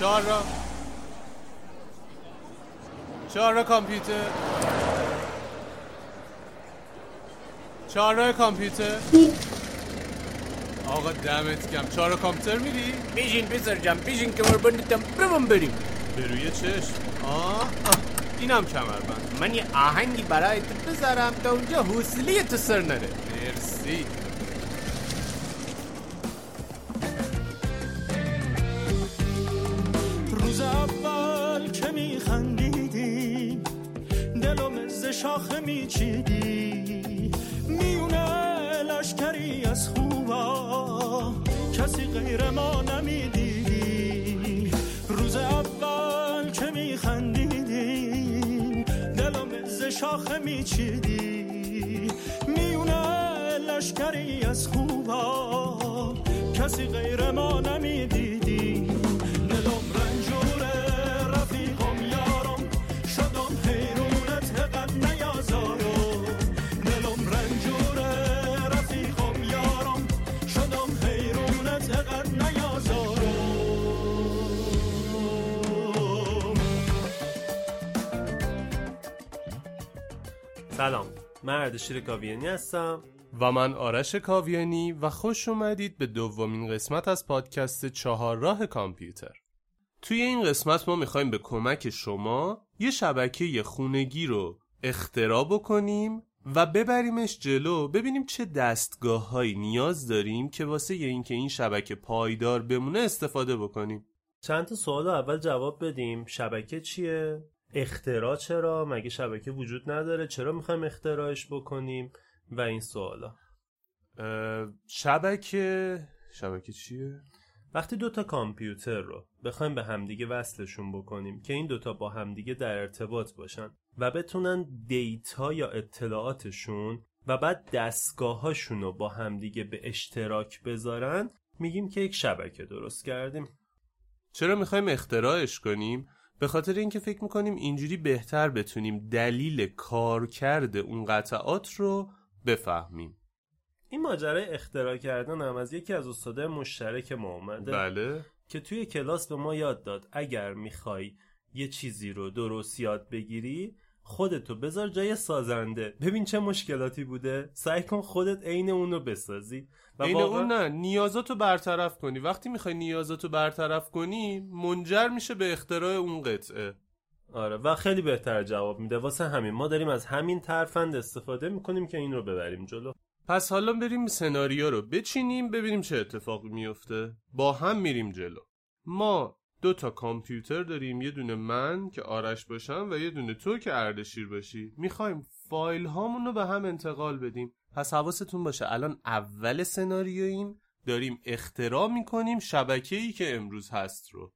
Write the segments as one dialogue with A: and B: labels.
A: چهار را. چهار را کامپیوتر. چهار را کامپیوتر. آقا دمت کم چهار را کامپیوتر میری؟
B: بیشین پسر جم بیشین که مربندتم برم بریم.
A: به روی چشم. آه, آه. اینم کمربند.
B: من یه آهنگی برای تو بذارم تا اونجا حوصله تو سر نره.
A: مرسی.
C: شاخه میچیدی میونه لشکری از خوبا. کسی غیر ما نمی‌دیدی. روز اول که میخندیدی دلم ز شاخه میچیدی. میونه لشکری از خوبا. کسی غیر ما نمی‌دیدی.
D: من اردشیر کاویانی هستم.
A: و من آرش کاویانی و خوش اومدید به دومین قسمت از پادکست چهار راه کامپیوتر. توی این قسمت ما می‌خوایم به کمک شما یه شبکه خونگی رو اختراع بکنیم و ببریمش جلو. ببینیم چه دستگاه هایی نیاز داریم که واسه اینکه این شبکه پایدار بمونه استفاده بکنیم.
D: چند تا سوال اول جواب بدیم. شبکه چیه؟ اختراع چرا؟ مگه شبکه وجود نداره؟ چرا می‌خوایم اختراعش بکنیم؟ و این سوالا.
A: شبکه شبکه چیه؟
D: وقتی دوتا کامپیوتر رو بخوایم به همدیگه وصلشون بکنیم که این دوتا با همدیگه در ارتباط باشن و بتونن دیتا یا اطلاعاتشون و بعد دستگاهاشون رو با همدیگه به اشتراک بذارن میگیم که یک شبکه درست کردیم.
A: چرا می‌خوایم اختراعش کنیم؟ به خاطر اینکه فکر می‌کنیم اینجوری بهتر بتونیم دلیل کارکرد اون قطعات رو بفهمیم.
D: این ماجرای اختراع کردن هم از یکی از استادای مشترک ما اومده
A: بله.
D: که توی کلاس به ما یاد داد اگر می‌خوای یه چیزی رو درست یاد بگیری خودتو بذار جای سازنده. ببین چه مشکلاتی بوده. سعی کن خودت عین اون رو بسازی. و
A: این
D: واقعا-
A: اون نه نیازاتو برطرف کنی. وقتی می‌خوای نیازاتو برطرف کنی منجر میشه به اختراع اون قطعه.
D: آره و خیلی بهتر جواب میده. واسه همین. ما داریم از همین ترفند استفاده می‌کنیم که این رو ببریم جلو.
A: پس حالا بریم سناریو رو بچینیم ببینیم چه اتفاقی میفته با هم میریم جلو. ما دو تا کامپیوتر داریم یه دونه من که آرش باشم و یه دونه تو که اردشیر باشی. می‌خوایم فایل هامون رو به هم انتقال بدیم. پس حواستون باشه الان اول سناریوییم. داریم اختراع می‌کنیم شبکه ای که امروز هست رو.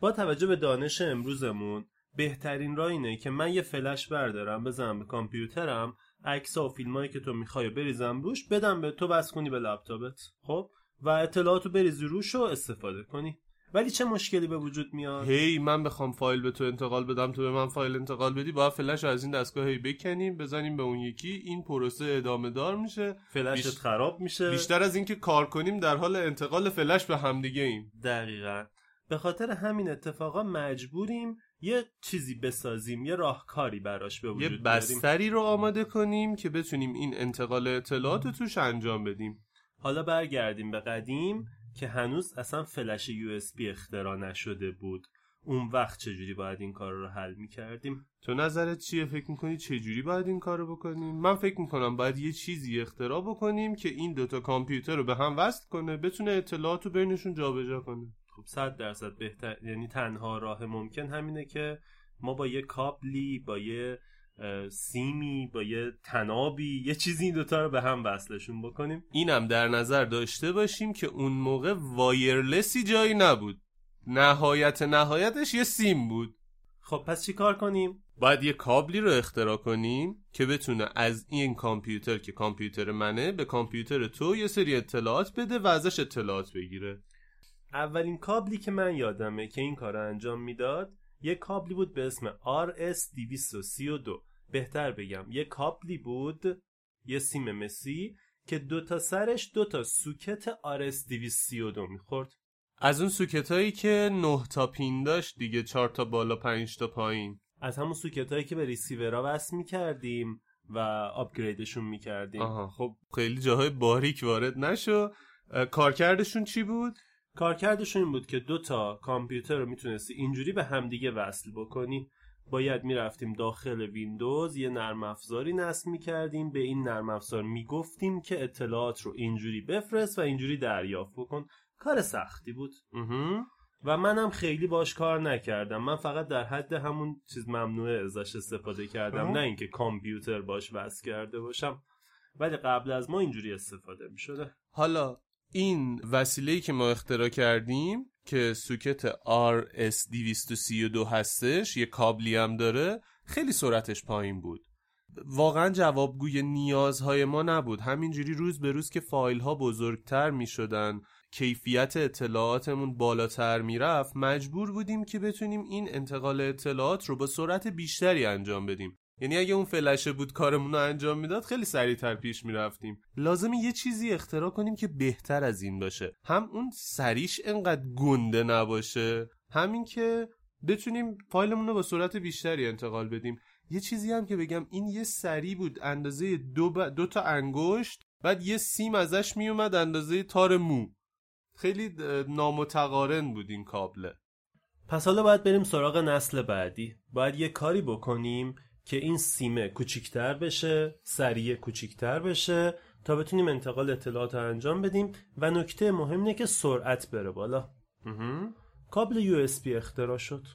D: با توجه به دانش امروزمون بهترین راه اینه که من یه فلش بردارم بزنم به کامپیوترم عکس و فیلمایی که تو می‌خوای بریزم روش بدم به تو بس کنی به لپتاپت. خب؟ و اطلاعاتو بریزی روش و استفاده کنی. ولی چه مشکلی به وجود میاد؟
A: هی من بخوام فایل به تو انتقال بدم تو به من فایل انتقال بدی باید فلش رو از این دستگاه هی بکنیم بزنیم به اون یکی این پروسه ادامه دار میشه.
D: فلشت
A: بیش-
D: خراب میشه.
A: بیشتر از اینکه کار کنیم در حال انتقال فلش به همدیگه ایم.
D: دقیقا. به خاطر همین اتفاقا مجبوریم یه چیزی بسازیم یه راهکاری براش به
A: یه
D: وجود بیاریم.
A: بستری رو آماده کنیم که بتونیم این انتقال اطلاعات رو توش انجام بدیم.
D: حالا برگردیم به قدیم. که هنوز اصلا فلش یو اس بی اختراع نشده بود. اون وقت چجوری باید این کار رو حل می‌کردیم؟
A: تو نظرت چیه؟ فکر می‌کنی چجوری باید این کارو بکنیم؟ من فکر می‌کنم باید یه چیزی اختراع بکنیم که این دوتا کامپیوتر رو به هم وصل کنه بتونه اطلاعات رو بینشون جابجا کنه.
D: خب صد درصد بهتر یعنی تنها راه ممکن همینه که ما با یه کابلی با یه سیمی با یه تنابی یه چیزی این دوتا رو به هم وصلشون بکنیم.
A: اینم در نظر داشته باشیم که اون موقع وایرلسی جایی نبود. نهایت نهایتش یه سیم بود.
D: خب پس چی کار کنیم؟
A: باید یه کابلی رو اختراع کنیم که بتونه از این کامپیوتر که کامپیوتر منه به کامپیوتر تو یه سری اطلاعات بده و ازش اطلاعات بگیره.
D: اولین کابلی که من یادمه که این کار رو انجام می‌داد یه کابلی بود به اسم RS232 بهتر بگم یه کابلی بود یه سیم مسی که دو تا سرش دو تا سوکت RS232 می‌خورد.
A: از اون سوکت هایی که نه تا پین داشت دیگه چهار تا بالا پنج تا پایین.
D: از همون سوکت هایی که به ریسیورا وصل می‌کردیم و upgrade شون می‌کردیم.
A: آها خب خیلی جاهای باریک وارد نشو. کارکردشون چی بود؟
D: کارکردشون این بود که دو تا کامپیوتر رو می‌تونستی اینجوری به همدیگه وصل بکنی. باید می‌رفتیم داخل ویندوز یه نرم افزاری نصب می‌کردیم. به این نرم افزار می‌گفتیم که اطلاعات رو اینجوری بفرست و اینجوری دریافت بکن. کار سختی بود. و منم خیلی باش کار نکردم. من فقط در حد همون چیز ممنوعه ازش استفاده کردم.
A: آها.
D: نه اینکه کامپیوتر باش وصل کرده باشم. ولی قبل از ما اینجوری استفاده می‌شده.
A: حالا این وسیله‌ای که ما اختراع کردیم که سوکت RS232 هستش یه کابلی هم داره خیلی سرعتش پایین بود. واقعا جوابگوی نیازهای ما نبود. همینجوری روز به روز که فایل ها بزرگتر می شدن کیفیت اطلاعاتمون بالاتر می‌رفت مجبور بودیم که بتونیم این انتقال اطلاعات رو با سرعت بیشتری انجام بدیم. یعنی اگه اون فلشه بود کارمون رو انجام می‌داد خیلی سریعتر پیش می‌رفتیم. لازمه یه چیزی اختراع کنیم که بهتر از این باشه. هم اون سریش انقدر گنده نباشه همین که بتونیم فایلمون رو با سرعت بیشتری انتقال بدیم. یه چیزی هم که بگم این یه سری بود اندازه دو, ب... دو تا انگشت بعد یه سیم ازش میومد اندازه تار مو. خیلی نامتقارن بود این کابله.
D: پس حالا باید بریم سراغ نسل بعدی. باید یه کاری بکنیم که این سیمه کوچیکتر بشه سریع کوچیکتر بشه تا بتونیم انتقال اطلاعات رو انجام بدیم. و نکته مهم اینه که سرعت بره بالا. کابل USB اختراع شد.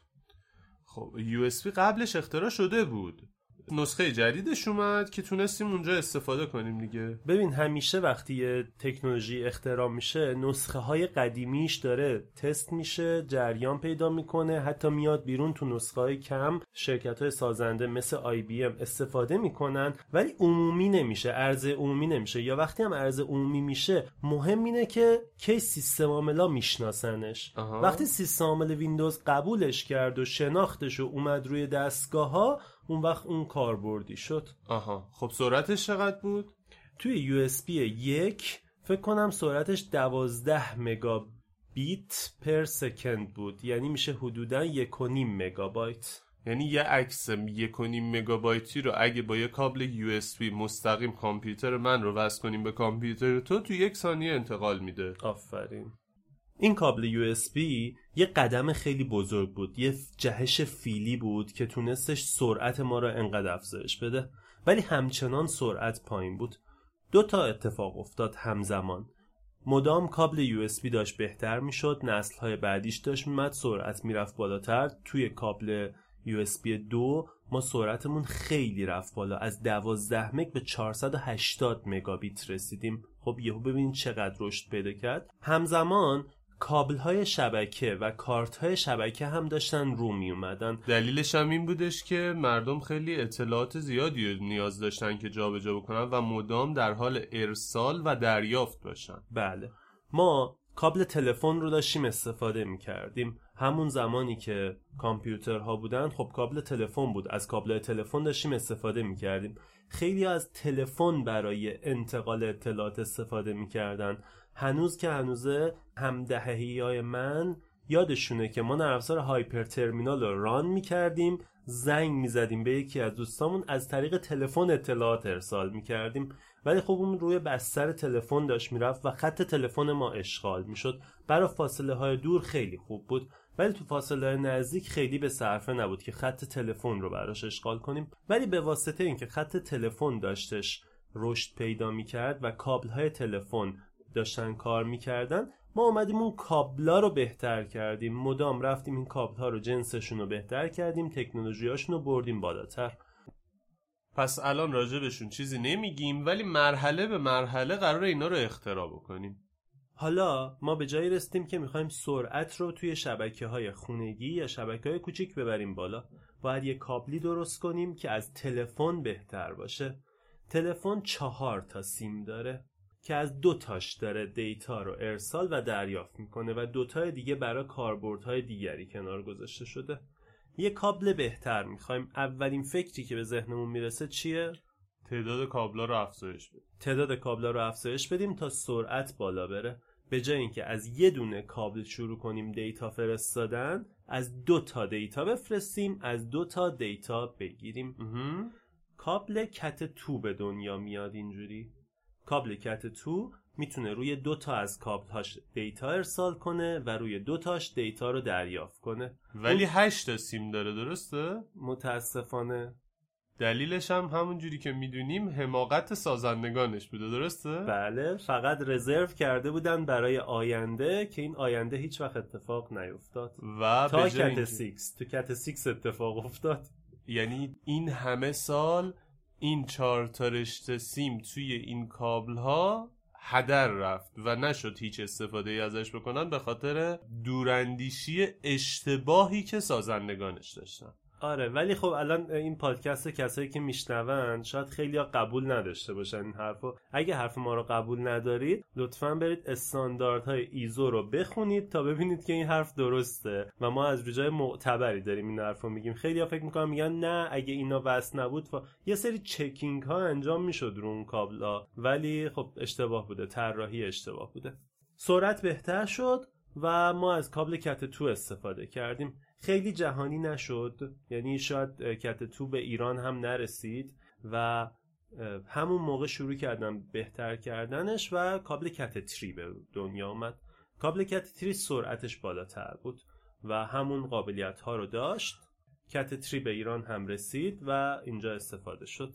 A: خب USB قبلش اختراع شده بود. نسخه جدیدش اومد که تونستیم اونجا استفاده کنیم دیگه.
D: ببین همیشه وقتی یه تکنولوژی اختراع میشه نسخه های قدیمیش داره تست میشه جریان پیدا می‌کنه حتی میاد بیرون تو نسخه های کم شرکت های سازنده مثل آی بی ام استفاده می‌کنن ولی عمومی نمیشه ارز عمومی نمیشه. یا وقتی هم ارز عمومی میشه مهم اینه که کی سیستم عاملا میشناسنش.
A: آها.
D: وقتی سیستم عامل ویندوز قبولش کرد و شناختش و اومد روی دستگاه ها اون وقت اون کاربردی شد.
A: آها. خب سرعتش چقدر بود؟
D: توی USB یک فکر کنم سرعتش 12 مگابیت پر سکند بود. یعنی میشه حدودا یک و نیم مگابایت.
A: یعنی یه عکس یک و نیم مگابایتی رو اگه با یه کابل USB مستقیم کامپیوتر من رو وصل کنیم به کامپیوتر تو تو یک ثانیه انتقال میده.
D: آفرین. این کابل USB یه قدم خیلی بزرگ بود یه جهش فیلی بود که تونستش سرعت ما را انقدر افزایش بده ولی همچنان سرعت پایین بود. دو تا اتفاق افتاد همزمان. مدام کابل USB داشت بهتر می‌شد نسل های بعدیش داشت میمد سرعت می‌رفت بالاتر. توی کابل USB دو ما سرعتمون خیلی رفت بالا. از 12 مگ به 480 مگابیت رسیدیم. خب یهو ببینید چقدر رشد پیدا کرد. همزمان کابل های شبکه و کارت های شبکه هم داشتن رو می اومدن
A: دلیلش هم این بودش که مردم خیلی اطلاعات زیادی رو نیاز داشتن که جابجا بکنن و مدام در حال ارسال و دریافت باشن.
D: بله. ما کابل تلفن رو داشتیم استفاده می کردیم همون زمانی که کامپیوترها بودن خب کابل تلفن بود. از کابل تلفن داشتیم استفاده می کردیم خیلی از تلفن برای انتقال اطلاعات استفاده می کردن هنوز که هنوزه همدههی های من یادشونه که ما نرم هایپر ترمینال رو ران می کردیم زنگ می زدیم به یکی از دوستامون از طریق تلفن اطلاعات ارسال می کردیم ولی خب اون روی بستر تلفن داشت می‌رفت و خط تلفن ما اشغال می‌شد. برای فاصله های دور خیلی خوب بود. ولی تو فاصله های نزدیک خیلی به صرفه نبود که خط تلفن رو براش اشغال کنیم. ولی به واسطه اینکه خط تلفن داشتش رشد پیدا می‌کرد و کابل های تلفن داشتن کار می‌کردن ما اومدیم اون کابلا رو بهتر کردیم. مدام رفتیم این کابل ها رو جنسشون رو بهتر کردیم تکنولوژیاشون رو بردیم بالاتر.
A: پس الان راجبشون چیزی نمیگیم ولی مرحله به مرحله قرار اینا رو اختراع بکنیم.
D: حالا ما به جایی رسیدیم که می‌خوایم سرعت رو توی شبکه های خونگی یا شبکه های کوچیک ببریم بالا. باید یه کابلی درست کنیم که از تلفن بهتر باشه. تلفن چهار تا سیم داره. که از دو تاش داره data رو ارسال و دریافت می‌کنه و دوتای دیگه برای کاربردهای دیگری کنار گذاشته شده. یه کابل بهتر می‌خوایم. اولین فکری که به ذهنمون می‌رسه چیه؟
A: تعداد کابلا رو افزایش بدیم
D: تعداد کابلا رو افزایش بدیم تا سرعت بالا بره. به جای اینکه از یه دونه کابل شروع کنیم data فرستادن از دو تا data بفرستیم از دو تا data بگیریم. کابل Cat two به دنیا میاد اینجوری. کابل Cat two می‌تونه روی دو تا از کابل هاش data ارسال کنه و روی دو تاش data رو دریافت کنه
A: ولی هشت تا سیم داره درسته؟
D: متاسفانه
A: دلیلش هم همون جوری که می‌دونیم حماقت سازندگانش بوده درسته؟
D: بله فقط رزرو کرده بودن برای آینده که این آینده هیچ وقت اتفاق نیفتاد
A: و
D: تا
A: Cat
D: six تو Cat six اتفاق افتاد
A: یعنی این همه سال این چهار تا رشته سیم توی این کابل ها هدر رفت و نشد هیچ استفاده ای ازش بکنن به خاطر دوراندیشی اشتباهی که سازندگانش داشتن.
D: آره ولی خب الان این پادکست کسایی که میشنون شاید خیلی قبول نداشته باشن این حرفو. اگه حرف ما رو قبول ندارید لطفا برید استانداردهای ایزو رو بخونید تا ببینید که این حرف درسته. و ما از جای معتبری داریم این حرف رو میگیم. خیلی ها فکر می‌کنن میگن نه اگه اینا وصل نبود فا... یه سری چکینگ ها انجام می‌شد رو اون کابل ها ولی خب اشتباه بوده طراحی اشتباه بوده. سرعت بهتر شد و ما از کابل کت تو استفاده کردیم. خیلی جهانی نشد. یعنی شاید کت تو به ایران هم نرسید و همون موقع شروع کردم بهتر کردنش و کابل کت تری به دنیا آمد کابل کت تری سرعتش بالاتر بود و همون قابلیت ها رو داشت. کت تری به ایران هم رسید و اینجا استفاده شد.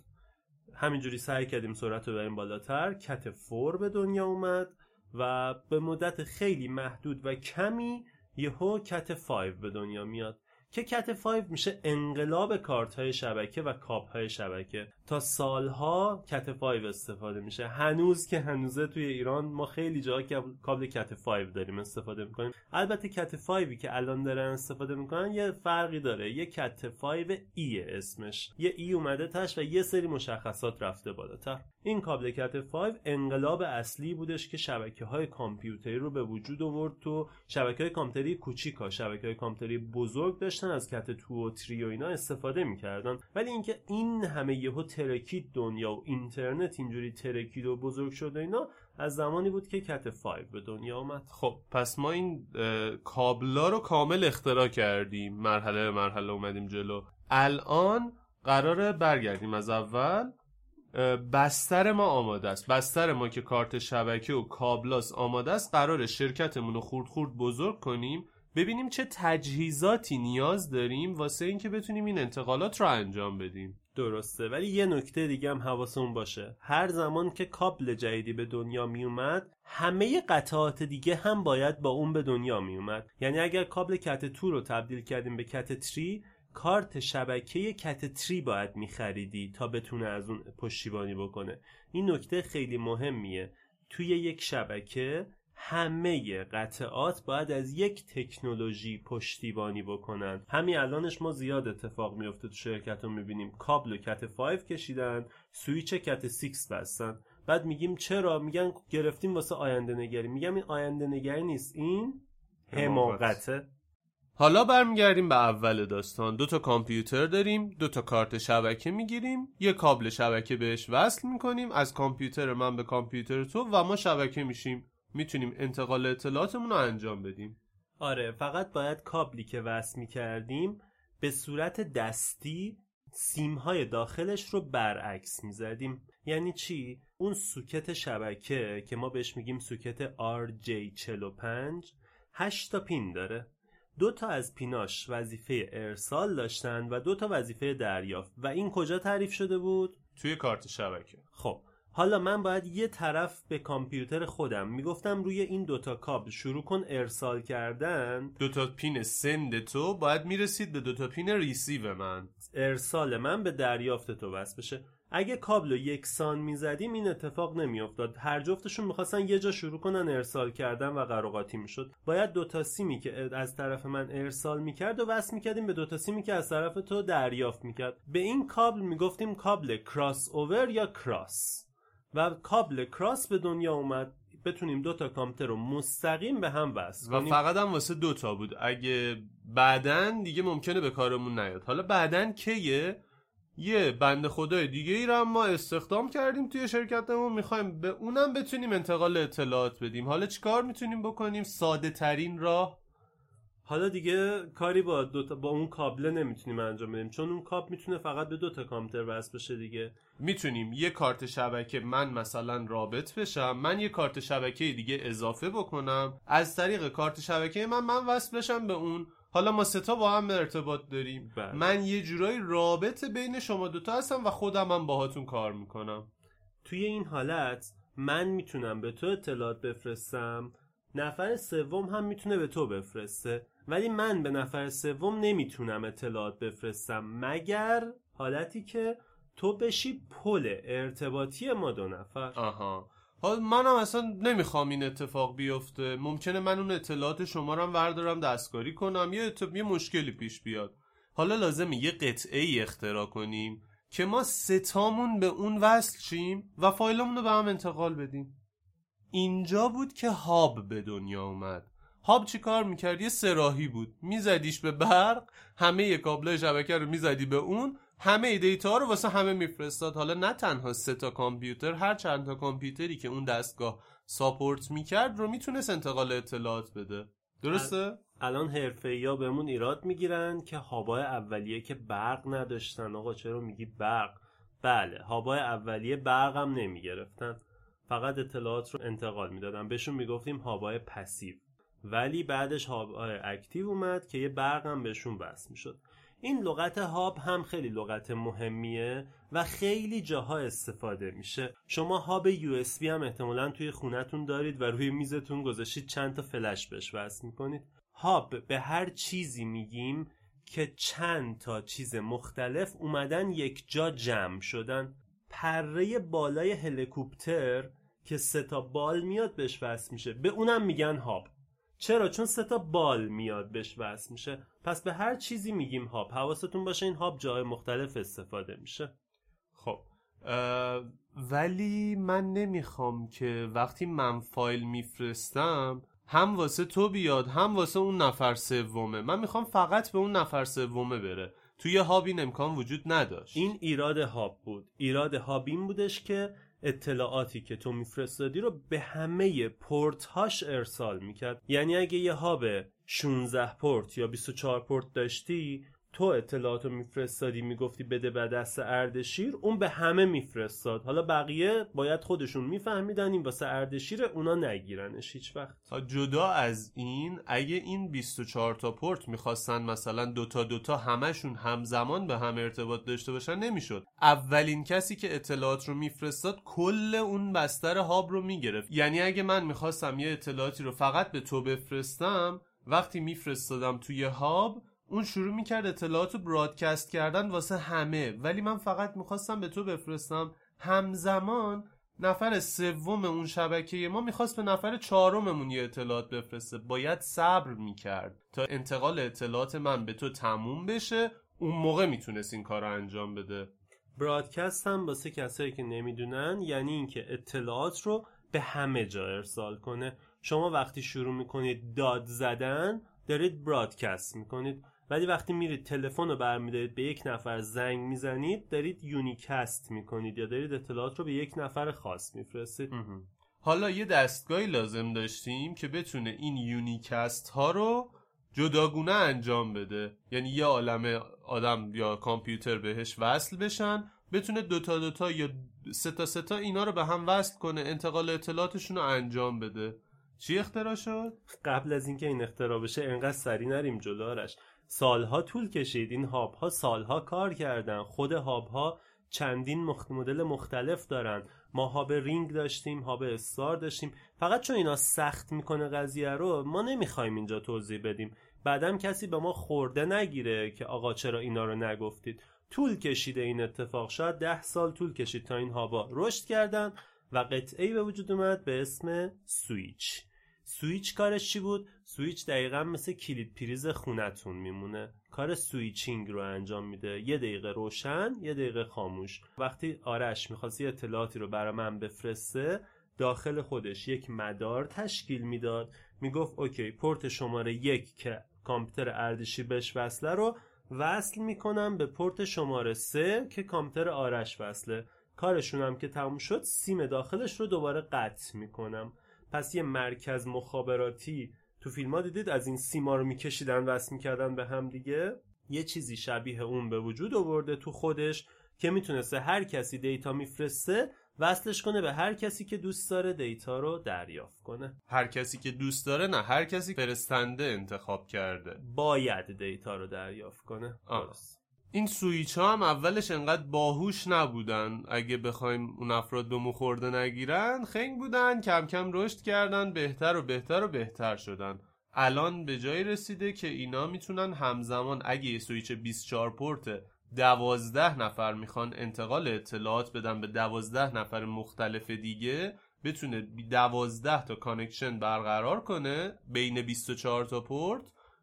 D: همینجوری سعی کردیم سرعت رو بریم بالاتر. کت فور به دنیا اومد و به مدت خیلی محدود و کمی یهو کت 5 به دنیا میاد که کت 5 میشه انقلاب کارت های شبکه و کاپ های شبکه. تا سالها کت 5 استفاده میشه. هنوز که هنوزه توی ایران ما خیلی جاها کابل کت 5 داریم استفاده می‌کنیم. البته کت 5 که الان دارن استفاده می‌کنن یه فرقی داره. یه کت 5 ای اسمش. یه ای اومده تش و یه سری مشخصات رفته بالاتر. این کابل کت 5 انقلاب اصلی بودش که شبکه های کامپیوتری رو به وجود آورد تو شبکه های کامپیوتری کوچیکا شبکه های کامپیوتری بزرگ داشتن از کت 2 و 3 و اینا استفاده می‌کردن. ولی اینکه این همه یهو ترکید دنیا و اینترنت اینجوری ترکید و بزرگ شد و اینا از زمانی بود که کت 5 به دنیا آمد.
A: خب پس ما این کابلا رو کامل اختراع کردیم. مرحله مرحله اومدیم جلو. الان قراره برگردیم از اول. بستر ما آماده است. بستر ما که کارت شبکه و کابلاس آماده است قرار شرکتمون رو خورد خورد بزرگ کنیم. ببینیم چه تجهیزاتی نیاز داریم واسه اینکه بتونیم این انتقالات رو انجام بدیم.
D: درسته ولی یه نکته دیگه هم حواسمون باشه. هر زمان که کابل جدیدی به دنیا می اومد همه قطعات دیگه هم باید با اون به دنیا می اومد یعنی اگر کابل کت تو رو تبدیل کردیم به کت تری کارت شبکه کت تری باید می خریدی تا بتونه از اون پشتیبانی بکنه. این نکته خیلی مهمیه. توی یک شبکه همه قطعات باید از یک تکنولوژی پشتیبانی بکنن. همین الانش ما زیاد اتفاق میفته تو شرکت رو می‌بینیم. کابل و کت 5 کشیدن سویچ کت 6 بستن. بعد میگیم چرا؟ میگن گرفتیم واسه آینده نگری میگم این آینده نگری نیست. این
A: حماقت.
D: حماقته.
A: حالا برمیگردیم به اول داستان. دو تا کامپیوتر داریم دو تا کارت شبکه می‌گیریم. یه کابل شبکه بهش وصل می‌کنیم. از کامپیوتر من به کامپیوتر تو و ما شبکه میشیم. می‌تونیم انتقال اطلاعاتمون رو انجام بدیم.
D: آره فقط باید کابلی که وصل می‌کردیم به صورت دستی سیمهای داخلش رو برعکس می‌زدیم. یعنی چی؟ اون سوکت شبکه که ما بهش میگیم سوکت RJ45 8 تا پین داره. دو تا از پیناش وظیفه ارسال داشتن و دو تا وظیفه دریافت. و این کجا تعریف شده بود؟
A: توی کارت شبکه.
D: خب حالا من باید یه طرف به کامپیوتر خودم. می‌گفتم روی این دوتا کابل شروع کن ارسال کردن.
A: دو تا پین send تو باید می‌رسید به دو تا پین receive من.
D: ارسال من به دریافت تو وصل بشه. اگه کابل رو یکسان می‌زدیم این اتفاق نمیافتاد. هر جفتشون می‌خواستن یه جا شروع کنن ارسال کردن و قر و قاطی می‌شد. باید دوتا سیمی که از طرف من ارسال می‌کرد و وصل می‌کردیم به دوتا سیمی که از طرف تو دریافت می‌کرد. به این کابل می‌گفتیم کابل کراس اوور یا cross؟ و کابل کراس به دنیا اومد. بتونیم دو تا کامپیوتر رو مستقیم به هم وصل
A: و فقط هم واسه دو تا بود. اگه بعدن دیگه ممکنه به کارمون نیاد. حالا بعدن کیه؟ یه بند خدای دیگه ای رو ما استخدام کردیم توی شرکتمون. می‌خوایم به اونم بتونیم انتقال اطلاعات بدیم. حالا چیکار می‌تونیم بکنیم؟ ساده ترین راه.
D: حالا دیگه کاری با دوتا با اون کابله نمی‌تونیم انجام بدیم. چون اون کاب می‌تونه فقط به دو تا کامپیوتر وصل بشه دیگه.
A: می‌تونیم یه کارت شبکه من مثلا رابط بشم من یه کارت شبکه دیگه اضافه بکنم. از طریق کارت شبکه من من وصل بشم به اون حالا ما ستا با هم ارتباط داریم.
D: بله.
A: من یه جورایی رابط بین شما دوتا هستم و خودم هم باهاتون کار می‌کنم.
D: توی این حالت من می‌تونم به تو اطلاعات بفرستم نفر سوم هم می‌تونه به تو بفرسته. ولی من به نفر سوم نمی‌تونم اطلاعات بفرستم مگر حالتی که تو بشی پل ارتباطی ما دو نفر.
A: آها. حالا منم اصلا نمی‌خوام این اتفاق بیفته. ممکنه من اون اطلاعات شما رو هم وردارم دستکاری کنم. یه, اتف... یه مشکلی پیش بیاد. حالا لازمه یه قطعه ای اختراع کنیم که ما ستامون به اون وصل شیم و فایلمون رو به هم انتقال بدیم. اینجا بود که هاب به دنیا اومد. هاب چی کار می‌کرد؟ یه سراحی بود. میزدیش به برق همه یه کابلای شبکه رو می‌زدی به اون همه دیتا رو واسه همه میفرستاد. حالا نه تنها سه تا کامپیوتر هر چند تا کامپیوتری که اون دستگاه ساپورت می‌کرد رو می‌تونست انتقال اطلاعات بده. درسته؟
D: الان حرفه یا بهمون ایراد می‌گیرن که هابای اولیه که برق نداشتن. آقا چرا میگی برق؟ بله هابای اولیه برق هم نمی‌گرفتن. فقط اطلاعات رو انتقال می‌دادن. بهشون می‌گفتیم هابای پسیو. ولی بعدش hub ای active اومد که یه برق هم بهشون وصل می‌شد. این لغت hub هم خیلی لغت مهمیه و خیلی جاها استفاده میشه. شما hub USB هم احتمالا توی خونتون دارید و روی میزتون گذاشتید چند تا فلش بهش وصل می‌کنید. hub به هر چیزی میگیم که چند تا چیز مختلف اومدن یک جا جمع شدن. پره بالای هلیکوپتر که سه تا بال میاد بهش وصل میشه. به اونم میگن هاب. چرا؟ چون سه تا بال میاد بهش وصل میشه. پس به هر چیزی میگیم هاب حواستون باشه این هاب جای مختلف استفاده میشه.
A: خب ولی من نمی‌خوام که وقتی من فایل میفرستم هم واسه تو بیاد هم واسه اون نفر سومه. من می‌خوام فقط به اون نفر سومه بره. توی هاب این امکان وجود نداشت.
D: این ایراد هاب بود. ایراد هاب این بودش که اطلاعاتی که تو میفرستادی رو به همه پورت هاش ارسال می‌کرد. یعنی اگه یه هاب 16 پورت یا 24 پورت داشتی تو اطلاعات رو میفرستادی می‌گفتی بده به دست اردشیر اون به همه میفرستاد. حالا بقیه باید خودشون میفهمیدن این واسه اردشیر اونا نگیرنش هیچ وقت.
A: جدا از این اگه این 24 تا پورت می‌خواستن مثلا دوتا دوتا همشون همزمان به هم ارتباط داشته باشن نمی‌شد. اولین کسی که اطلاعات رو میفرستاد کل اون بستر هاب رو می‌گرفت. یعنی اگه من می‌خواستم یه اطلاعاتی رو فقط به تو بفرستم وقتی میفرستادم توی هاب اون شروع می‌کرد اطلاعات رو برادکست کردن واسه همه. ولی من فقط می‌خواستم به تو بفرستم. همزمان نفر سوم اون شبکه ما می‌خواست به نفر چهارممون یه اطلاعات بفرسته. باید صبر می‌کرد تا انتقال اطلاعات من به تو تموم بشه. اون موقع می‌تونست این کار رو انجام بده.
D: برادکست هم واسه کسایی که نمی‌دونن یعنی اینکه اطلاعات رو به همه جا ارسال کنه. شما وقتی شروع می‌کنید داد زدن دارید broadcast می‌کنید. ولی وقتی میرید تلفن رو برمیدارید به یک نفر زنگ می‌زنید دارید یونیکست می‌کنید یا دارید اطلاعات رو به یک نفر خاص میفرستید.
A: حالا یه دستگاهی لازم داشتیم که بتونه این unicast ها رو جداگونه انجام بده. یعنی یه عالم آدم یا کامپیوتر بهش وصل بشن بتونه دوتا دوتا یا سه تا سه تا اینا رو به هم وصل کنه انتقال اطلاعاتشون رو انجام بده. چی اختراع شد؟
D: قبل از اینکه این اختراع بشه انقدر سری نریم جلوارش سالها طول کشید. این هاب ها سالها کار کردن. خود هاب ها چندین. مدل مختلف دارن. ما هاب رینگ داشتیم هاب استار داشتیم. فقط چون اینا سخت می‌کنه قضیه رو ما نمی‌خوایم اینجا توضیح بدیم. بعدم کسی به ما خورده نگیره که آقا چرا اینا رو نگفتید. طول کشیده این اتفاق. شاید ده سال طول کشید تا این hub ا رشد کردن و قطعه به وجود اومد به اسم سویچ. سویچ کارش چی بود؟ سویچ دقیقا مثل کلید پریز خونتون میمونه. کار switching رو انجام میده. یه دقیقه روشن یه دقیقه خاموش. وقتی آرش می‌خواست یه اطلاعاتی رو برای من بفرسته داخل خودش یک مدار تشکیل می‌داد. می‌گفت OK port شماره یک که کامپیوتر اردشیر بهش وصله رو وصل می‌کنم به پورت شماره سه که کامپیوتر آرش وصله. کارشون هم که تموم شد سیم داخلش رو دوباره قطع می‌کنم. پس یه مرکز مخابراتی تو فیلم ها دیدید؟ از این سیما رو میکشیدن وصل می‌کردن به هم دیگه؟ یه چیزی شبیه اون به وجود آورده تو خودش که می‌تونسته هر کسی data میفرسته وصلش کنه به هر کسی که دوست داره دیتا رو دریافت کنه.
A: هر کسی که دوست داره نه هر کسی فرستنده انتخاب کرده.
D: باید data رو دریافت کنه.
A: آه.
D: درست.
A: این سویچ ها هم اولش انقدر باهوش نبودن. اگه بخوایم اون افراد بهم خرده نگیرن خنگ بودن کم کم رشد کردن بهتر و بهتر و بهتر شدن. الان به جایی رسیده که اینا می‌تونن همزمان اگه یه سویچ 24 پورت دوازده نفر می‌خوان انتقال اطلاعات بدن به دوازده نفر مختلف دیگه بتونه دوازده تا connection برقرار کنه بین 24 تا پورت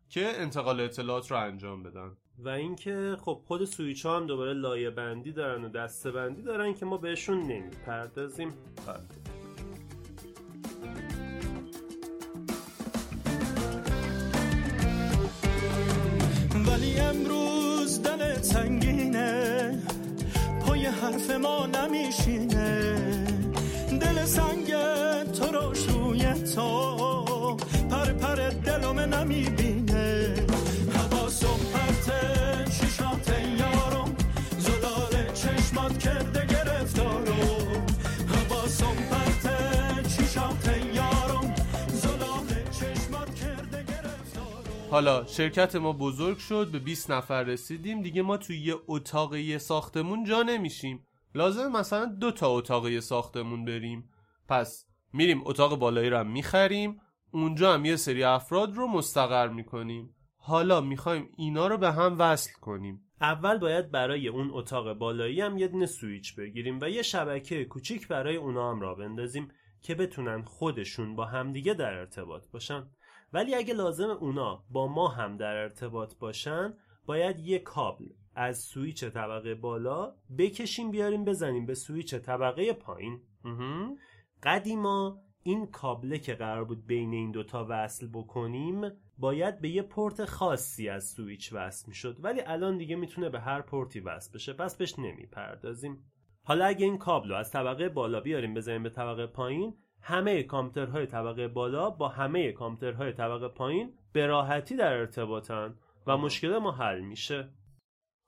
A: که انتقال اطلاعات رو انجام بدن.
D: و اینکه خب خود سویچ ها هم دوباره لایه بندی دارن و دسته بندی دارن که ما بهشون نمی‌پردازیم.
C: ولی امروز دل سنگینه پای حرف ما نمیشینه. دل سنگ تو رو روی تو پر پر دلم نمی‌بینه.
A: حالا شرکت ما بزرگ شد به 20 نفر رسیدیم. دیگه ما توی یه اتاق یه ساختمون جا نمیشیم. لازم مثلا دو تا اتاق یه ساختمون بریم. پس میریم اتاق بالایی رو هم می‌خریم. اونجا هم یه سری افراد رو مستقر می‌کنیم. حالا می‌خوایم اینا رو به هم وصل کنیم.
D: اول باید برای اون اتاق بالایی هم یه دونه سویچ بگیریم و یه شبکه کوچیک برای اونا هم را بندازیم که بتونن خودشون با همدیگه در ارتباط باشن. ولی اگه لازم اونا با ما هم در ارتباط باشن باید یه کابل از سویچ طبقه بالا بکشیم بیاریم بزنیم به سویچ طبقه پایین. قدیما این کابله که قرار بود بین این دوتا وصل بکنیم باید به یه پورت خاصی از سویچ وصل می‌شد. ولی الان دیگه می‌تونه به هر پورتی وصل بشه. پس بهش نمی‌پردازیم. حالا اگه این کابل رو از طبقه بالا بیاریم بزنیم به طبقه پایین همه کامپیوترهای طبقه بالا با همه کامپیوترهای طبقه پایین به راحتی در ارتباطن و مشکل ما حل میشه.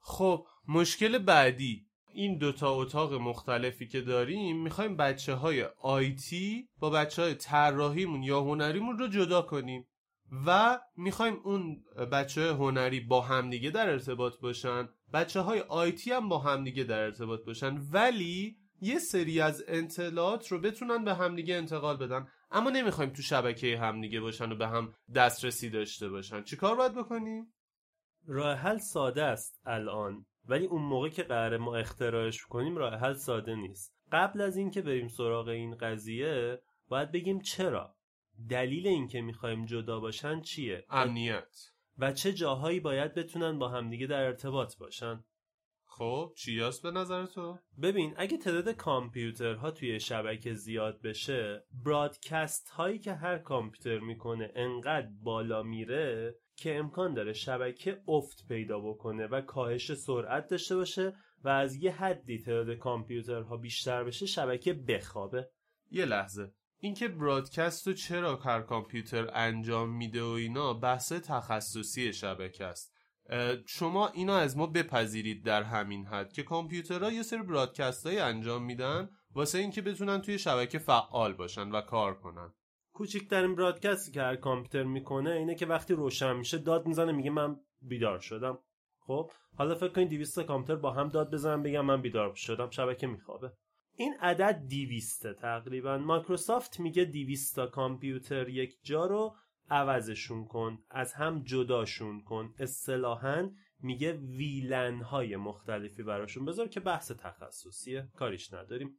A: خب مشکل بعدی. این دوتا اتاق مختلفی که داریم می‌خوایم بچه های آیتی با بچه های طراحیمون یا هنریمون رو جدا کنیم و می‌خوایم اون بچه های هنری با همدیگه در ارتباط باشن. بچه های آیتی هم با همدیگه در ارتباط باشن. ولی یه سری از اطلاعات رو بتونن به همدیگه انتقال بدن. اما نمی‌خوایم تو شبکه همدیگه باشن و به هم دسترسی داشته باشن. چیکار باید بکنیم؟
D: راه حل ساده است الان ولی اون موقع که قراره ما اختراعش کنیم راه حل ساده نیست. قبل از اینکه بریم سراغ این قضیه باید بگیم چرا. دلیل اینکه می‌خوایم جدا باشن چیه؟
A: امنیت.
D: و چه جاهایی باید بتونن با همدیگه در ارتباط باشن؟
A: خب چی هست به نظر تو؟
D: ببین اگه تعداد کامپیوترها توی شبکه زیاد بشه برادکست هایی که هر کامپیوتر می‌کنه انقدر بالا میره که امکان داره شبکه افت پیدا بکنه و کاهش سرعت داشته باشه و از یه حدی تعداد کامپیوترها بیشتر بشه شبکه بخوابه.
A: یه لحظه. اینکه برادکست رو چرا هر کامپیوتر انجام میده و اینا بحث تخصصی شبکه است. شما اینا از ما بپذیرید در همین حد که کامپیوترها یه سری برادکست های انجام میدن واسه اینکه بتونن توی شبکه فعال باشن و کار کنن.
D: کوچکترین برادکستی که هر کامپیوتر می‌کنه اینه که وقتی روشن میشه داد می‌زنه میگه من بیدار شدم. خب حالا فکر کنید 200 تا کامپیوتر با هم داد بزنن بگم من بیدار شدم شبکه میخوابه. این عدد 200 تقریبا. مایکروسافت میگه 200 تا کامپیوتر یک جا رو عوضشون کن از هم جداشون کن. اصطلاحا میگه ویلن های مختلفی براشون. بذار که بحث تخصصیه کاریش نداریم.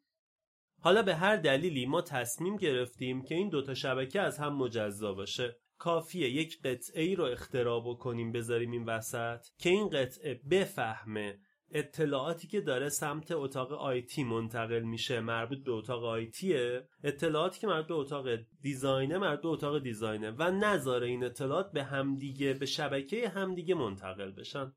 D: حالا به هر دلیلی ما تصمیم گرفتیم که این دوتا شبکه از هم مجزا باشه. کافیه یک قطعه ای رو اختراع بکنیم بذاریم این وسط که این قطعه بفهمه اطلاعاتی که داره سمت اتاق آیتی منتقل میشه مربوط به اتاق آیتیه اطلاعاتی که مربوط به اتاق دیزاینه مربوط به اتاق دیزاینه و نذاره این اطلاعات به همدیگه به شبکه همدیگه منتقل بشن.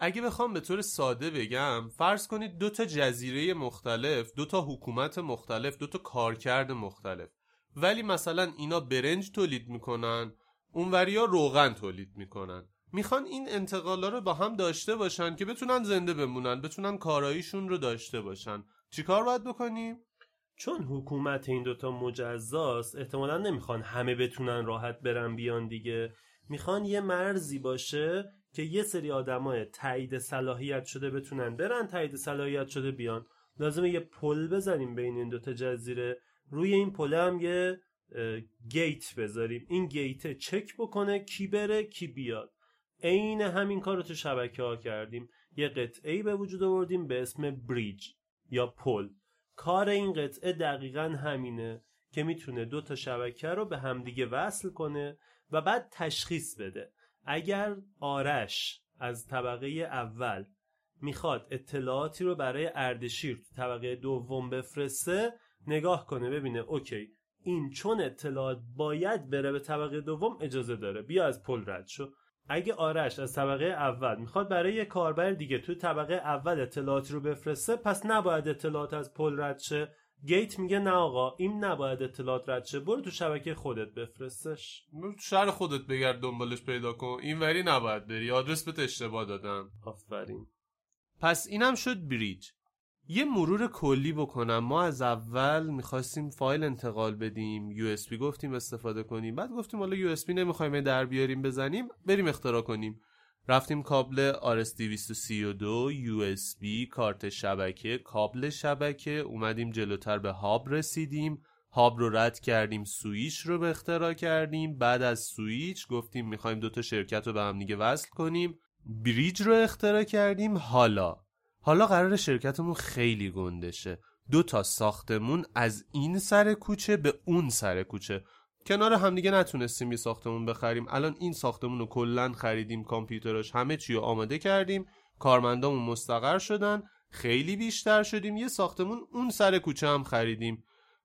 A: اگه بخوام به طور ساده بگم فرض کنید دو تا جزیره مختلف دو تا حکومت مختلف دو تا کارکرد مختلف. ولی مثلا اینا برنج تولید می‌کنن اونوریا روغن تولید می‌کنن. می‌خوان این انتقالا رو با هم داشته باشن که بتونن زنده بمونن بتونن کاراییشون رو داشته باشن. چیکار باید بکنیم؟
D: چون حکومت این دوتا مجزاست احتمالا نمی‌خوان همه بتونن راحت برن بیان دیگه. می‌خوان یه مرزی باشه که یه سری آدمای تایید صلاحیت شده بتونن برن تایید صلاحیت شده بیان. لازمه یه پل بزنیم بین این دوتا جزیره. روی این پل هم یه گیت بذاریم. این گیت چک بکنه کی بره کی بیاد. عین همین کار رو تو شبکه ها کردیم. یه قطعه به وجود آوردیم به اسم بریج یا پل کار این قطعه دقیقا همینه که می‌تونه دو تا شبکه رو به همدیگه وصل کنه و بعد تشخیص بده. اگر آرش از طبقه اول می‌خواد اطلاعاتی رو برای اردشیر تو طبقه دوم بفرسته نگاه کنه ببینه اوکی این چون اطلاعات باید بره به طبقه دوم اجازه داره. بیا از پل رد شو. اگه آرش از طبقه اول می‌خواد برای یه کاربر دیگه تو طبقه اول اطلاعاتی رو بفرسته پس نباید اطلاعات از پل رد شه. گیت میگه نه آقا این نباید اطلاعات رد شه. برو تو شبکه خودت بفرستش.
A: تو شهر خودت بگرد دنبالش پیدا کن. این وری نباید بری. آدرس بهت اشتباه دادم.
D: آفرین.
A: پس اینم شد bridge. یه مرور کلی بکنم. ما از اول می‌خواستیم فایل انتقال بدیم USB گفتیم استفاده کنیم. بعد گفتیم حالا USB نمی‌خوایم در بیاریم بزنیم بریم اختراع کنیم. رفتیم کابل RS232 USB کارت شبکه کابل شبکه. اومدیم جلوتر به هاب رسیدیم. هاب رو رد کردیم سویچ رو به اختراع کردیم. بعد از سویچ گفتیم می‌خوایم دوتا شرکت رو به هم دیگه وصل کنیم. بریج رو اختراع کردیم. حالا حالا قرار شرکتمون خیلی گندشه. دو تا ساختمون از این سر کوچه به اون سر کوچه. کنار همدیگه نتونستیم یه ساختمون بخریم. الان این ساختمون رو کلا خریدیم کامپیوتراش همه چی رو آماده کردیم. کارمندامون مستقر شدن. خیلی بیشتر شدیم. یه ساختمون اون سر کوچه هم خریدیم.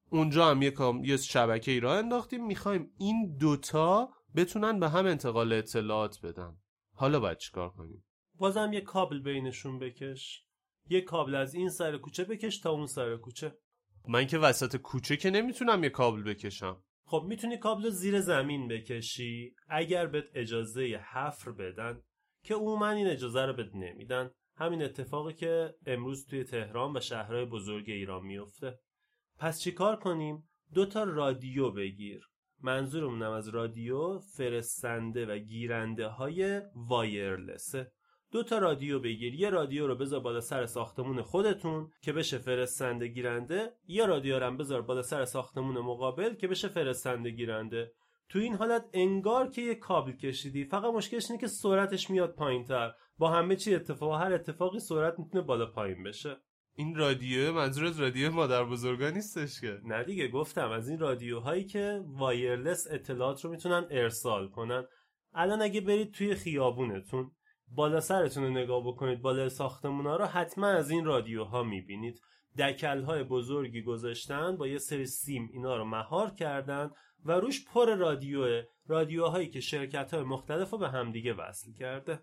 A: اونجا هم یه. یه شبکه ای را انداختیم. می‌خوایم این دوتا بتونن به هم انتقال اطلاعات بدن. حالا باید چیکار کنیم؟
D: بازم یه کابل بینشون بکش. یه کابل از این سر کوچه بکش تا اون سر کوچه.
A: من که وسط کوچه که نمی‌تونم یه کابل بکشم.
D: خب می‌تونی کابل زیر زمین بکشی اگر بهت اجازه حفر بدن که عموما این اجازه رو بهت نمیدن. همین اتفاقی که امروز توی تهران و شهرهای بزرگ ایران میفته پس چیکار کنیم؟ دو تا رادیو بگیر. منظورمونم از رادیو فرستنده و گیرنده های وایرلسه. دو تا رادیو بگیر. یه رادیو رو بذار بالا سر ساختمون خودتون که بشه فرستنده گیرنده. یه رادیو رو بذار بالا سر ساختمون مقابل که بشه فرستنده گیرنده. تو این حالت انگار که یه کابل کشیدی. فقط مشکلش اینه که سرعتش میاد پایینتر. با همه چی اتفاق هر اتفاقی سرعت می‌تونه بالا پایین بشه.
A: این رادیو منظور از رادیو مادر بزرگا نیستش که.
D: نه دیگه گفتم از این رادیوهایی که وایرلس اطلاعات رو می‌تونن ارسال کنن. الان اگه برید توی خیابونتون بالا سرتون رو نگاه بکنید بالا ساختمون ها رو حتما از این رادیوها می‌بینید. دکل های بزرگی گذاشتن با یه سری سیم اینا رو مهار کردن و روش پر رادیوه رادیوهایی که شرکت های مختلف رو به همدیگه وصل کرده.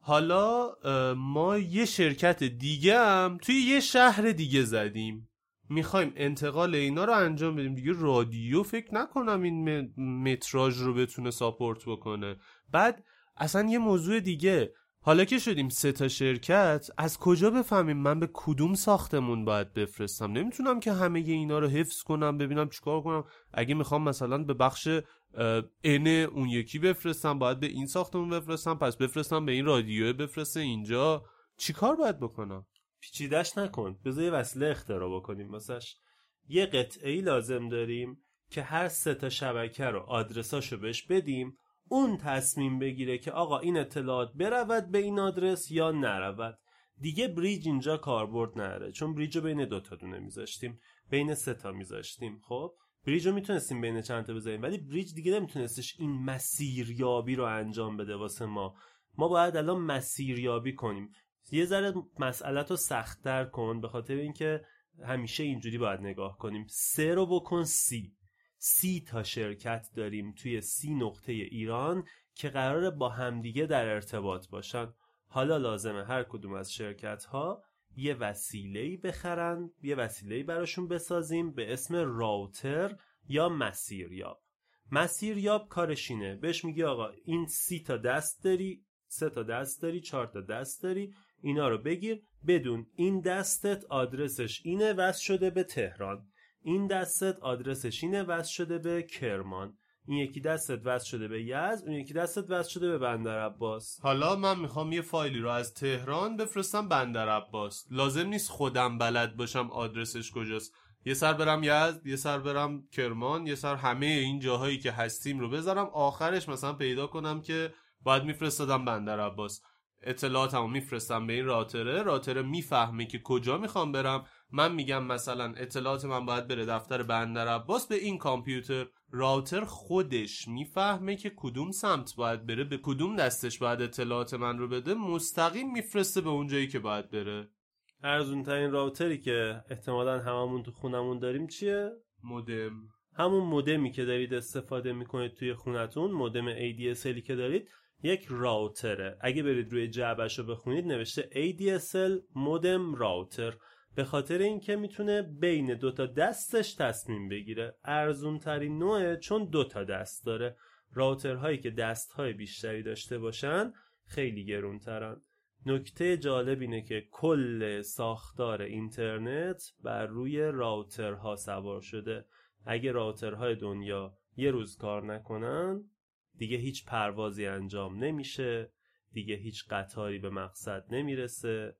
A: حالا ما یه شرکت دیگه هم توی یه شهر دیگه زدیم. می‌خوایم انتقال اینا رو انجام بدیم. دیگه رادیو فکر نکنم این متراژ رو بتونه ساپورت بکنه. بعد اصلا یه موضوع دیگه. حالا که شدیم سه تا شرکت از کجا بفهمیم من به کدوم ساختمون باید بفرستم؟ نمی‌تونم که همه اینا رو حفظ کنم ببینم چیکار کنم. اگه می‌خوام مثلا به بخش ان اون یکی بفرستم باید به این ساختمون بفرستم پس بفرستم به این رادیو بفرسته اینجا. چیکار باید بکنم؟
D: پیچیدش نکن. بذار یه وسیله اختراع بکنیم. واسش یه قطعه ای لازم داریم که هر سه تا شبکه رو آدرساشو بهش بدیم. اون تصمیم بگیره که آقا این اطلاعات برود به این آدرس یا نرود. دیگه بریج اینجا کاربرد نره چون بریج رو بین دو تا دونه میذاشتیم بین سه تا میذاشتیم. خب بریج رو می‌تونستیم بین چند تا بذاریم ولی بریج دیگه نمیتونستش این مسیریابی رو انجام بده واسه ما. ما باید الان مسیریابی کنیم. یه ذره مسئلت رو سختتر کن به خاطر اینکه همیشه اینجوری باید نگاه کنیم. سه رو بکن سی. سی تا شرکت داریم توی سی نقطه ایران که قراره با همدیگه در ارتباط باشن. حالا لازمه هر کدوم از شرکت ها یه وسیله‌ای بخرن یه وسیله‌ای براشون بسازیم به اسم راوتر یا مسیریاب. مسیریاب کارش اینه. بهش میگی آقا این سی تا دست داری سه تا دست داری چهار تا دست داری اینا رو بگیر. بدون این دستت آدرسش اینه وصل شده به تهران. این دستت آدرسش اینه وصل شده به کرمان. این یکی دستت وصل شده به یزد اون یکی دستت وصل شده به بندر عباس.
A: حالا من می‌خوام یه فایلی رو از تهران بفرستم بندر عباس. لازم نیست خودم بلد باشم آدرسش کجاست. یه سر برم یزد یه سر برم کرمان یه سر همه این جاهایی که هستیم رو بذارم. آخرش مثلا پیدا کنم که باید میفرستادم بندر عباس. اطلاعاتمو میفرستم به این راتره. راتره می‌فهمه که کجا می‌خوام برم. من میگم مثلا اطلاعات من باید بره دفتر بندر عباس. به این کامپیوتر راوتر خودش می‌فهمه که کدوم سمت باید بره به کدوم دستش باید اطلاعات من رو بده. مستقیم میفرسته به اون جایی که باید بره.
D: ارزون ترین راوتری که احتمالا هممون تو خونمون داریم چیه؟
A: مودم.
D: همون مودمی که دارید استفاده می‌کنید توی خونتون مودم ADSL که دارید یک راوتره. اگه برید روی جعبش رو بخونید نوشته ADSL مودم راوتر. به خاطر اینکه می‌تونه بین دوتا دستش تصمیم بگیره. ارزون ترین نوعه چون دوتا دست داره. راوترهایی که دستهای بیشتری داشته باشن خیلی گرونترن. نکته جالب اینه که کل ساختار اینترنت بر روی راوترها سوار شده. اگه راوترهای دنیا یه روز کار نکنن دیگه هیچ پروازی انجام نمیشه دیگه هیچ قطاری به مقصد نمی‌رسه.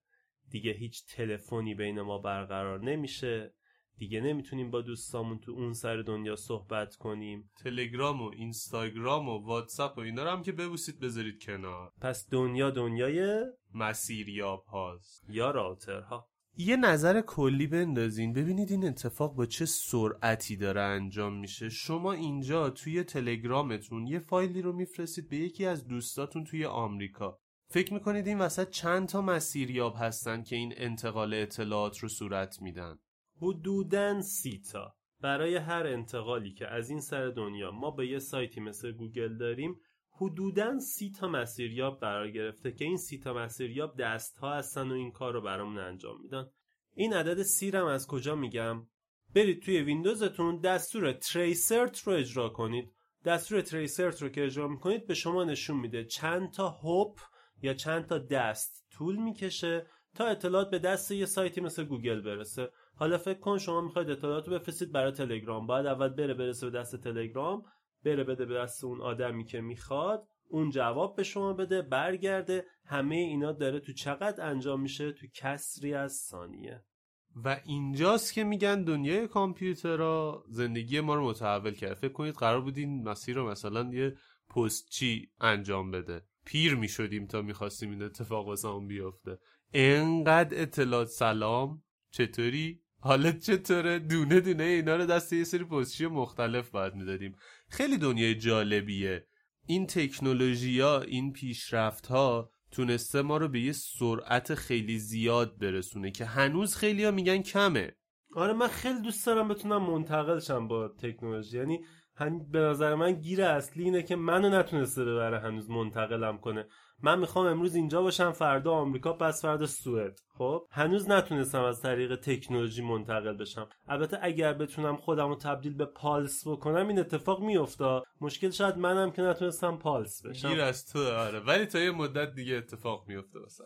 D: دیگه هیچ تلفنی بین ما برقرار نمیشه. دیگه نمی‌تونیم با دوستامون تو اون سر دنیا صحبت کنیم.
A: تلگرام و اینستاگرام و واتساپ و اینا رو هم که ببوسید بذارید کنار.
D: پس دنیا دنیای
A: مسیریاب هاست
D: یا راوترها.
A: یه نظر کلی بندازین. ببینید این اتفاق با چه سرعتی داره انجام میشه. شما اینجا توی تلگرامتون یه فایلی رو میفرستید به یکی از دوستاتون توی آمریکا. فکر می‌کنید این وسط چند تا مسیریاب هستن که این انتقال اطلاعات رو صورت میدن؟
D: حدوداً سی تا. برای هر انتقالی که از این سر دنیا ما به یه سایتی مثل گوگل داریم حدوداً سی تا مسیریاب قرار گرفته که این سی تا مسیریاب دست ها هستن و این کار رو برامون انجام میدن. این عدد سی رم از کجا میگم؟ برید توی ویندوزتون دستور tracert رو اجرا کنید. دستور tracert رو که اجرا می‌کنید به شما نشون میده چند تا hop یا چند تا دست طول می‌کشه تا اطلاعات به دست یه سایتی مثل گوگل برسه. حالا فکر کن شما می‌خواید اطلاعات رو بفرستید برای تلگرام. باید اول بره برسه به دست تلگرام بره بده به دست اون آدمی که می‌خواد اون جواب به شما بده برگرده. همه اینا داره تو چقدر انجام میشه؟ تو کسری از ثانیه.
A: و اینجاست که میگن دنیای کامپیوترها زندگی ما رو متحول کرد فکر کنید قرار بود این مسیر رو مثلا یه پستچی انجام بده. پیر می‌شدیم تا می‌خواستیم این اتفاق واسمون بیفته. انقدر اطلاعات سلام چطوری؟ حالت چطوره؟ دونه دونه اینا رو دست یه سری پستچی مختلف باید می‌دادیم. خیلی دنیای جالبیه. این تکنولوژی ها این پیشرفت ها تونسته ما رو به یه سرعت خیلی زیاد برسونه که هنوز خیلی ها میگن کمه.
D: آره من خیلی دوست دارم بتونم منتقل شم با تکنولوژی. یعنی هم به نظر من گیر اصلی اینه که منو نتونسته ببره هنوز منتقلم کنه. من می‌خوام امروز اینجا باشم فردا آمریکا پس فردا سوئد. خب؟ هنوز نتونستم از طریق تکنولوژی منتقل بشم. البته اگر بتونم خودم رو تبدیل به پالس بکنم این اتفاق میافته. مشکل شاید منم که نتونستم پالس بشم.
A: گیر از تو آره. ولی تا یه مدت دیگه اتفاق میفته واسه.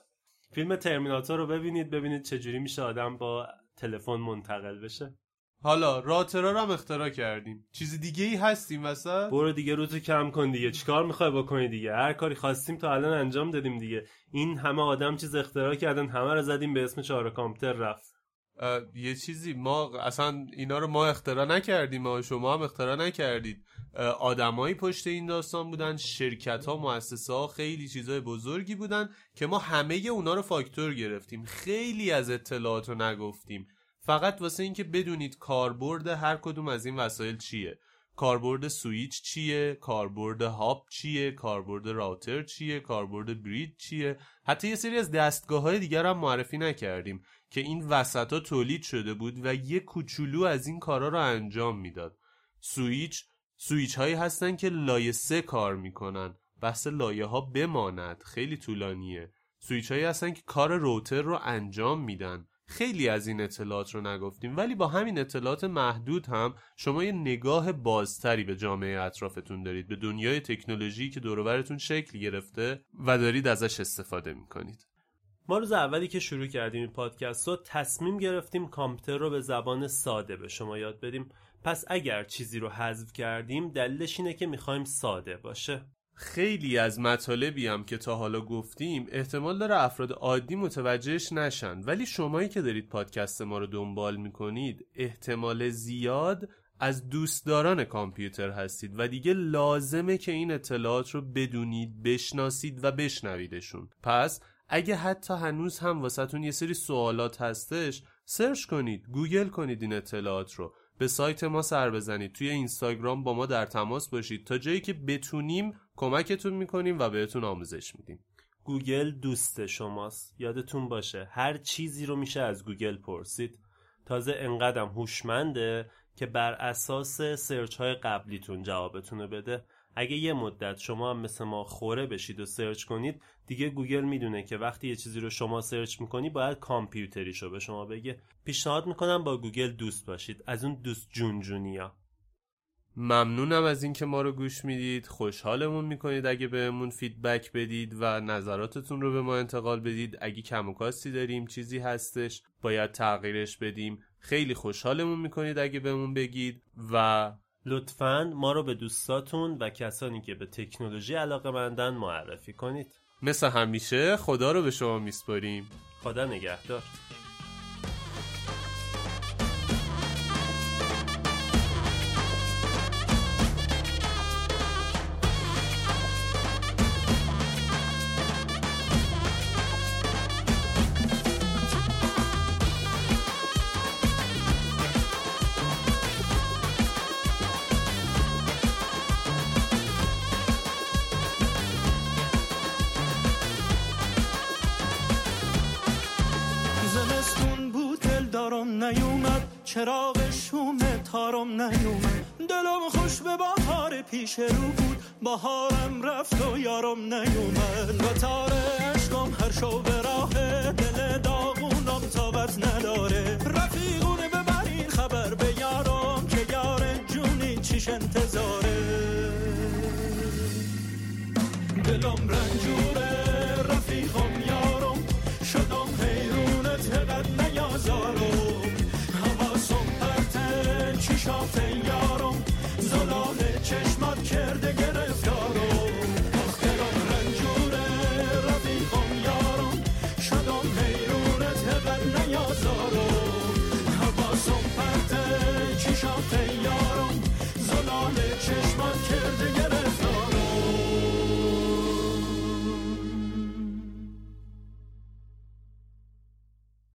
D: فیلم ترمیناتور رو ببینید ببینید چجوری میشه آدم با تلفن منتقل بشه.
A: حالا راترا رو هم اختراع کردیم. چیز دیگه ای هستیم وسط؟
D: برو دیگه روزو کم کن دیگه. چیکار می‌خوای بکنی دیگه؟ هر کاری خواستیم تا الان انجام دادیم دیگه. این همه آدم چیز اختراع کردن همه رو زدیم به اسم چهار کامپیوتر رفت.
A: یه چیزی ما اصلا اینا رو ما اختراع نکردیم. ما شما هم اختراع نکردید. آدمایی پشت این داستان بودن شرکت ها مؤسسه ها خیلی چیزای بزرگی بودن که ما همه اونا رو فاکتور گرفتیم. خیلی از اطلاعات رو نگفتیم. فقط واسه اینکه بدونید کاربرد هر کدوم از این وسایل چیه. کاربرد سویچ چیه کاربرد hub چیه کاربرد router چیه کاربرد bridge چیه. حتی یه سری از دستگاه های دیگر هم معرفی نکردیم که این وسط ها تولید شده بود و یه کوچولو از این کارا رو انجام می‌داد. سویچ سویچ هایی هستن که لایه سه کار می‌کنن. بحث لایه ها بماند. خیلی طولانیه. سویچ هایی هستن که کار router رو انجام میدن. خیلی از این اطلاعات رو نگفتیم ولی با همین اطلاعات محدود هم شما یه نگاه بازتری به جامعه اطرافتون دارید به دنیای تکنولوژی که دور و برتون شکل گرفته و دارید ازش استفاده می‌کنید.
D: ما روز اولی که شروع کردیم این پادکست رو تصمیم گرفتیم کامپیوتر رو به زبان ساده به شما یاد بدیم. پس اگر چیزی رو حذف کردیم دلیلش اینه که می‌خوایم ساده باشه.
A: خیلی از مطالبی هم که تا حالا گفتیم احتمال داره افراد عادی متوجهش نشن. ولی شمایی که دارید پادکست ما رو دنبال می‌کنید احتمال زیاد از دوستداران کامپیوتر هستید و دیگه لازمه که این اطلاعات رو بدونید بشناسید و بشنویدشون. پس اگه حتی هنوز هم واسهتون یه سری سوالات هستش search کنید گوگل کنید این اطلاعات رو. به سایت ما سر بزنید توی اینستاگرام با ما در تماس باشید. تا جایی که بتونیم کمکتون می‌کنیم و بهتون آموزش میدیم.
D: گوگل دوست شماست. یادتون باشه هر چیزی رو میشه از گوگل پرسید. تازه انقدرم هوشمنده که بر اساس search های قبلیتون جوابتون بده. اگه یه مدت شما هم مثل ما خوره بشید و search کنید دیگه گوگل می‌دونه که وقتی یه چیزی رو شما search می‌کنی باید کامپیوتریشو به شما بگه. پیشنهاد می‌کنم با گوگل دوست باشید. از اون دوست جونجونیا.
A: ممنونم از اینکه ما رو گوش می‌دید. خوشحالمون می‌کنید اگه بهمون feedback بدید و نظراتتون رو به ما انتقال بدید. اگه کم و کاستی داریم چیزی هستش باید تغییرش بدیم. خیلی خوشحالمون می‌کنید اگه بهمون بگید و
D: لطفا ما رو به دوستاتون و کسانی که به تکنولوژی علاقه مندن معرفی کنید.
A: مثل همیشه خدا رو به شما میسپاریم.
D: خدا نگهدار.
C: پیش رو بود. بهارم رفت و یارم نیومد. و تاره عشقم هر شو به راه دل داغونم تابت نداره. رفیقونه ببرین خبر به یارم که یار جونی چیش انتظاره. دلم رنجوره رفیقم یارم. شدم حیرونت هقد نیازارم. حواسم پرته چیشاته